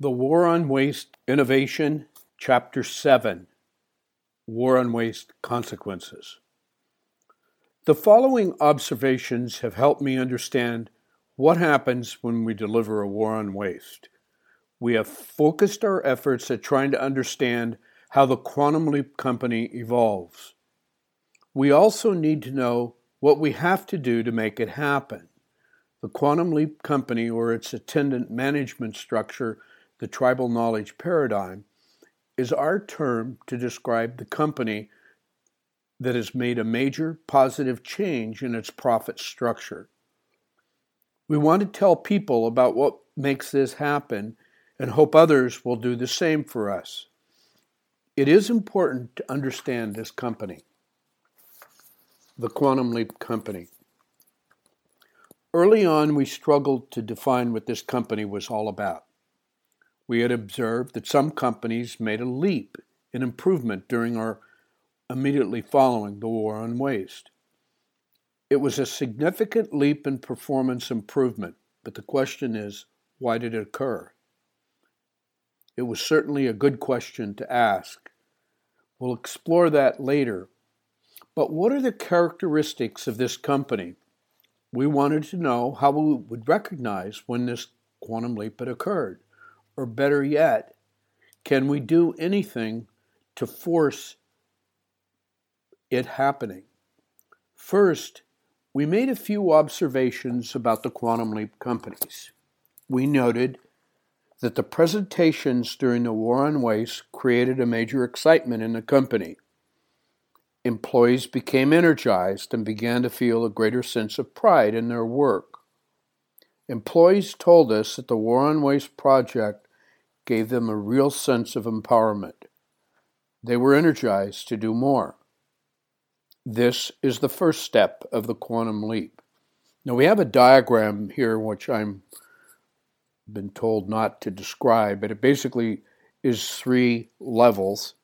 The War on Waste Innovation, Chapter 7 War on Waste Consequences. The following observations have helped me understand what happens when we deliver a war on waste. We have focused our efforts at trying to understand how the Quantum Leap Company evolves. We also need to know what we have to do to make it happen. The Quantum Leap Company, or its attendant management structure, the tribal knowledge paradigm, is our term to describe the company that has made a major positive change in its profit structure. We want to tell people about what makes this happen and hope others will do the same for us. It is important to understand this company, the Quantum Leap Company. Early on, we struggled to define what this company was all about. We had observed that some companies made a leap in improvement during or immediately following the war on waste. It was a significant leap in performance improvement, but the question is why did it occur? It was certainly a good question to ask. We'll explore that later. But what are the characteristics of this company? We wanted to know how we would recognize when this quantum leap had occurred. Or better yet, can we do anything to force it happening? First, we made a few observations about the quantum leap companies. We noted that the presentations during the war on waste created a major excitement in the company. Employees became energized and began to feel a greater sense of pride in their work. Employees told us that the War on Waste project gave them a real sense of empowerment. They were energized to do more. This is the first step of the quantum leap. Now we have a diagram here which I'm been told not to describe, but it basically is three levels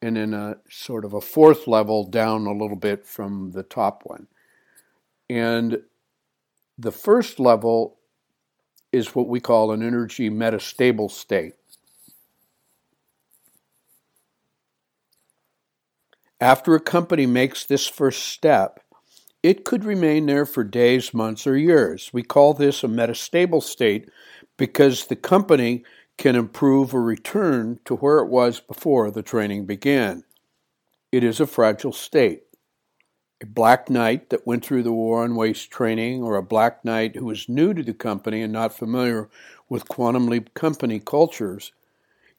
and then a sort of a fourth level down a little bit from the top one. And the first level is what we call an energy metastable state. After a company makes this first step, it could remain there for days, months, or years. We call this a metastable state because the company can improve or return to where it was before the training began. It is a fragile state a black knight that went through the war on waste training or a black knight who is new to the company and not familiar with quantum leap company cultures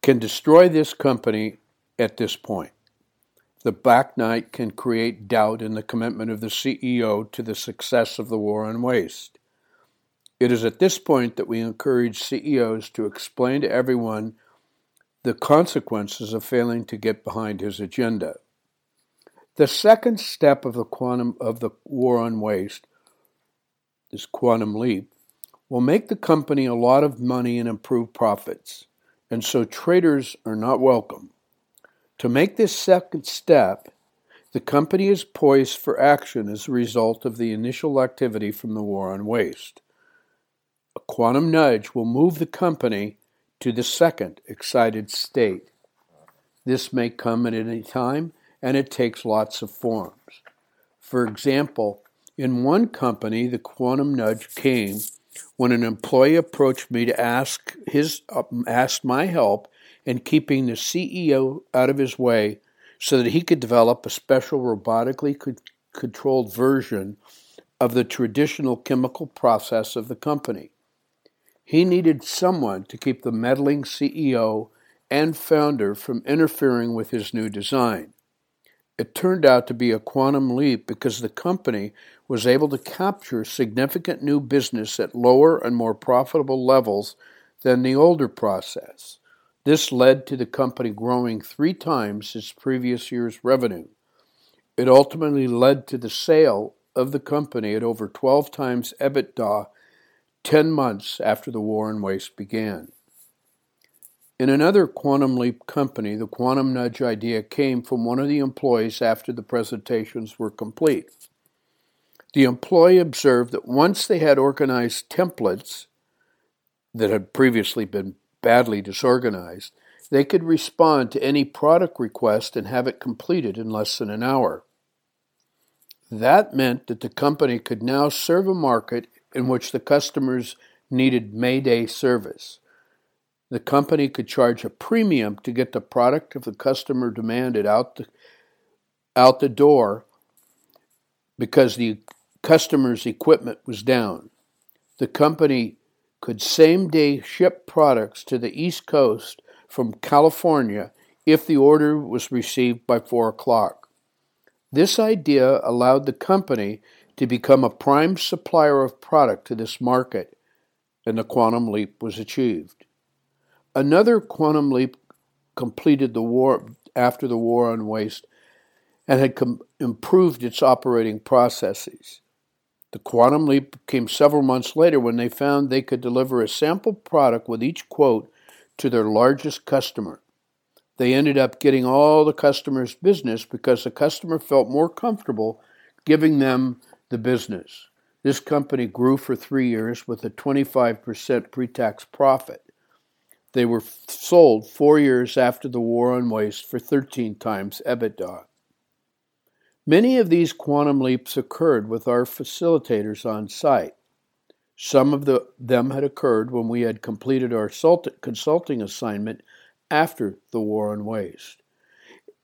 can destroy this company at this point. The Black Knight can create doubt in the commitment of the CEO to the success of the war on waste. It is at this point that we encourage CEOs to explain to everyone the consequences of failing to get behind his agenda. The second step of the quantum of the war on waste, this quantum leap, will make the company a lot of money and improve profits, and so traders are not welcome. To make this second step, the company is poised for action as a result of the initial activity from the war on waste. A quantum nudge will move the company to the second excited state. This may come at any time and it takes lots of forms. For example, in one company, the quantum nudge came when an employee approached me to ask his uh, asked my help in keeping the CEO out of his way so that he could develop a special robotically controlled version of the traditional chemical process of the company. He needed someone to keep the meddling CEO and founder from interfering with his new design. It turned out to be a quantum leap because the company was able to capture significant new business at lower and more profitable levels than the older process. This led to the company growing three times its previous year's revenue. It ultimately led to the sale of the company at over 12 times EBITDA 10 months after the war on waste began. In another Quantum Leap company, the quantum nudge idea came from one of the employees after the presentations were complete. The employee observed that once they had organized templates that had previously been badly disorganized, they could respond to any product request and have it completed in less than an hour. That meant that the company could now serve a market in which the customers needed Mayday service. The company could charge a premium to get the product if the customer demanded out the, out the door because the customer's equipment was down. The company could same day ship products to the East Coast from California if the order was received by 4 o'clock. This idea allowed the company to become a prime supplier of product to this market, and the quantum leap was achieved. Another quantum leap completed the war after the war on waste and had com- improved its operating processes. The quantum leap came several months later when they found they could deliver a sample product with each quote to their largest customer. They ended up getting all the customer's business because the customer felt more comfortable giving them the business. This company grew for three years with a 25% pre tax profit. They were sold four years after the war on waste for 13 times EBITDA. Many of these quantum leaps occurred with our facilitators on site. Some of the, them had occurred when we had completed our consulting assignment after the war on waste.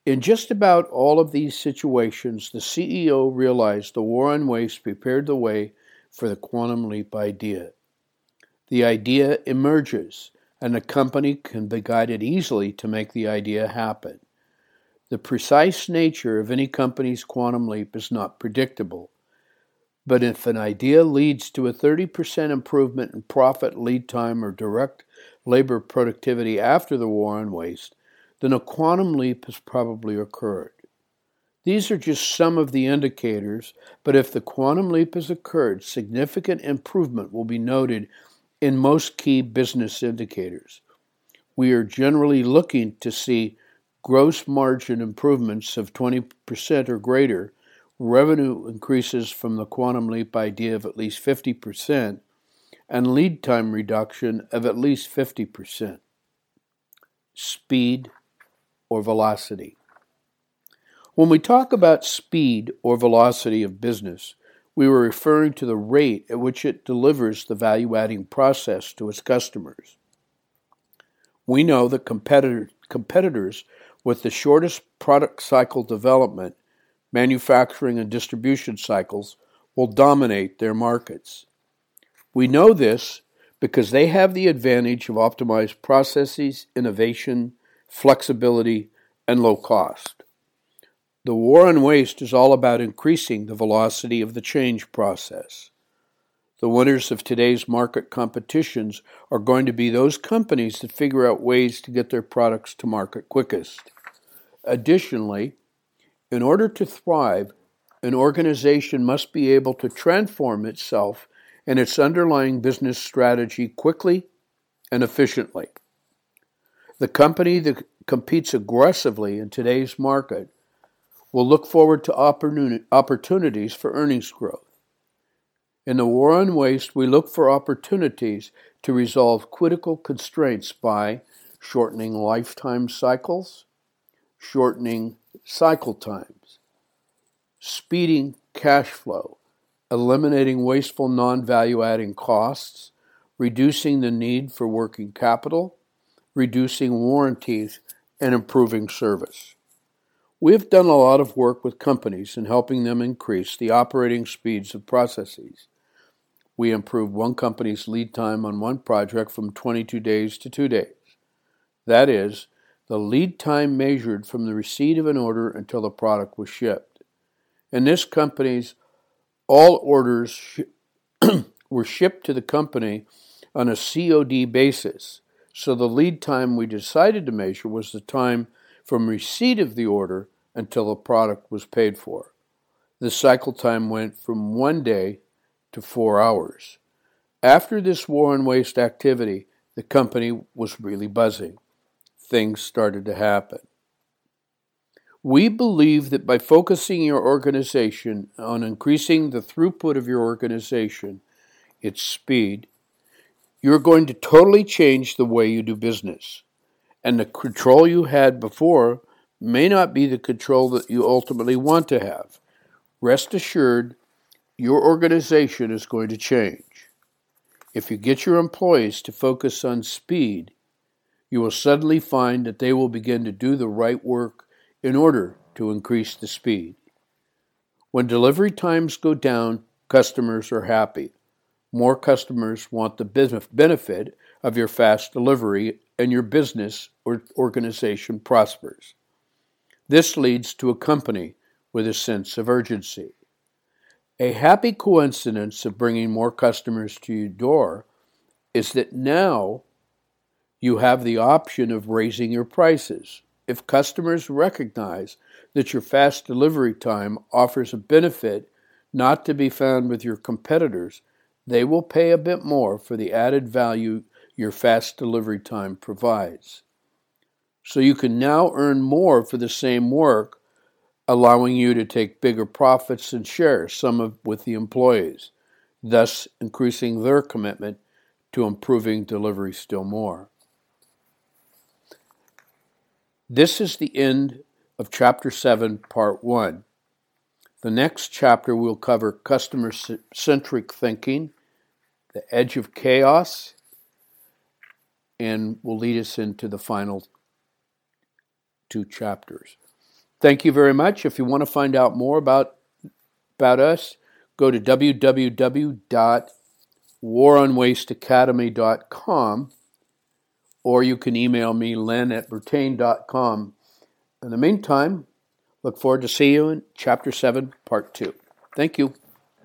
In just about all of these situations, the CEO realized the war on waste prepared the way for the quantum leap idea. The idea emerges, and the company can be guided easily to make the idea happen. The precise nature of any company's quantum leap is not predictable. But if an idea leads to a 30% improvement in profit, lead time, or direct labor productivity after the war on waste, then a quantum leap has probably occurred. These are just some of the indicators, but if the quantum leap has occurred, significant improvement will be noted in most key business indicators. We are generally looking to see gross margin improvements of 20% or greater, revenue increases from the quantum leap idea of at least 50%, and lead time reduction of at least 50%. Speed or velocity. When we talk about speed or velocity of business, we were referring to the rate at which it delivers the value adding process to its customers. We know that competitor, competitors with the shortest product cycle development, manufacturing, and distribution cycles will dominate their markets. We know this because they have the advantage of optimized processes, innovation, flexibility, and low cost. The war on waste is all about increasing the velocity of the change process. The winners of today's market competitions are going to be those companies that figure out ways to get their products to market quickest. Additionally, in order to thrive, an organization must be able to transform itself and its underlying business strategy quickly and efficiently. The company that competes aggressively in today's market will look forward to opportunities for earnings growth. In the war on waste, we look for opportunities to resolve critical constraints by shortening lifetime cycles, shortening cycle times, speeding cash flow, eliminating wasteful non value adding costs, reducing the need for working capital, reducing warranties, and improving service. We have done a lot of work with companies in helping them increase the operating speeds of processes. We improved one company's lead time on one project from 22 days to two days. That is, the lead time measured from the receipt of an order until the product was shipped. In this company's all orders sh- were shipped to the company on a COD basis, so the lead time we decided to measure was the time from receipt of the order until the product was paid for. The cycle time went from one day to four hours. After this war on waste activity, the company was really buzzing. Things started to happen. We believe that by focusing your organization on increasing the throughput of your organization, its speed, You're going to totally change the way you do business. And the control you had before may not be the control that you ultimately want to have. Rest assured, your organization is going to change. If you get your employees to focus on speed, you will suddenly find that they will begin to do the right work in order to increase the speed. When delivery times go down, customers are happy. More customers want the benefit of your fast delivery, and your business or organization prospers. This leads to a company with a sense of urgency. A happy coincidence of bringing more customers to your door is that now you have the option of raising your prices. If customers recognize that your fast delivery time offers a benefit not to be found with your competitors, they will pay a bit more for the added value your fast delivery time provides. So you can now earn more for the same work, allowing you to take bigger profits and share some of with the employees, thus increasing their commitment to improving delivery still more. This is the end of chapter 7, part 1. The next chapter will cover customer centric thinking the edge of chaos, and will lead us into the final two chapters. Thank you very much. If you want to find out more about, about us, go to www.waronwasteacademy.com or you can email me, len at bertain.com. In the meantime, look forward to seeing you in Chapter 7, Part 2. Thank you.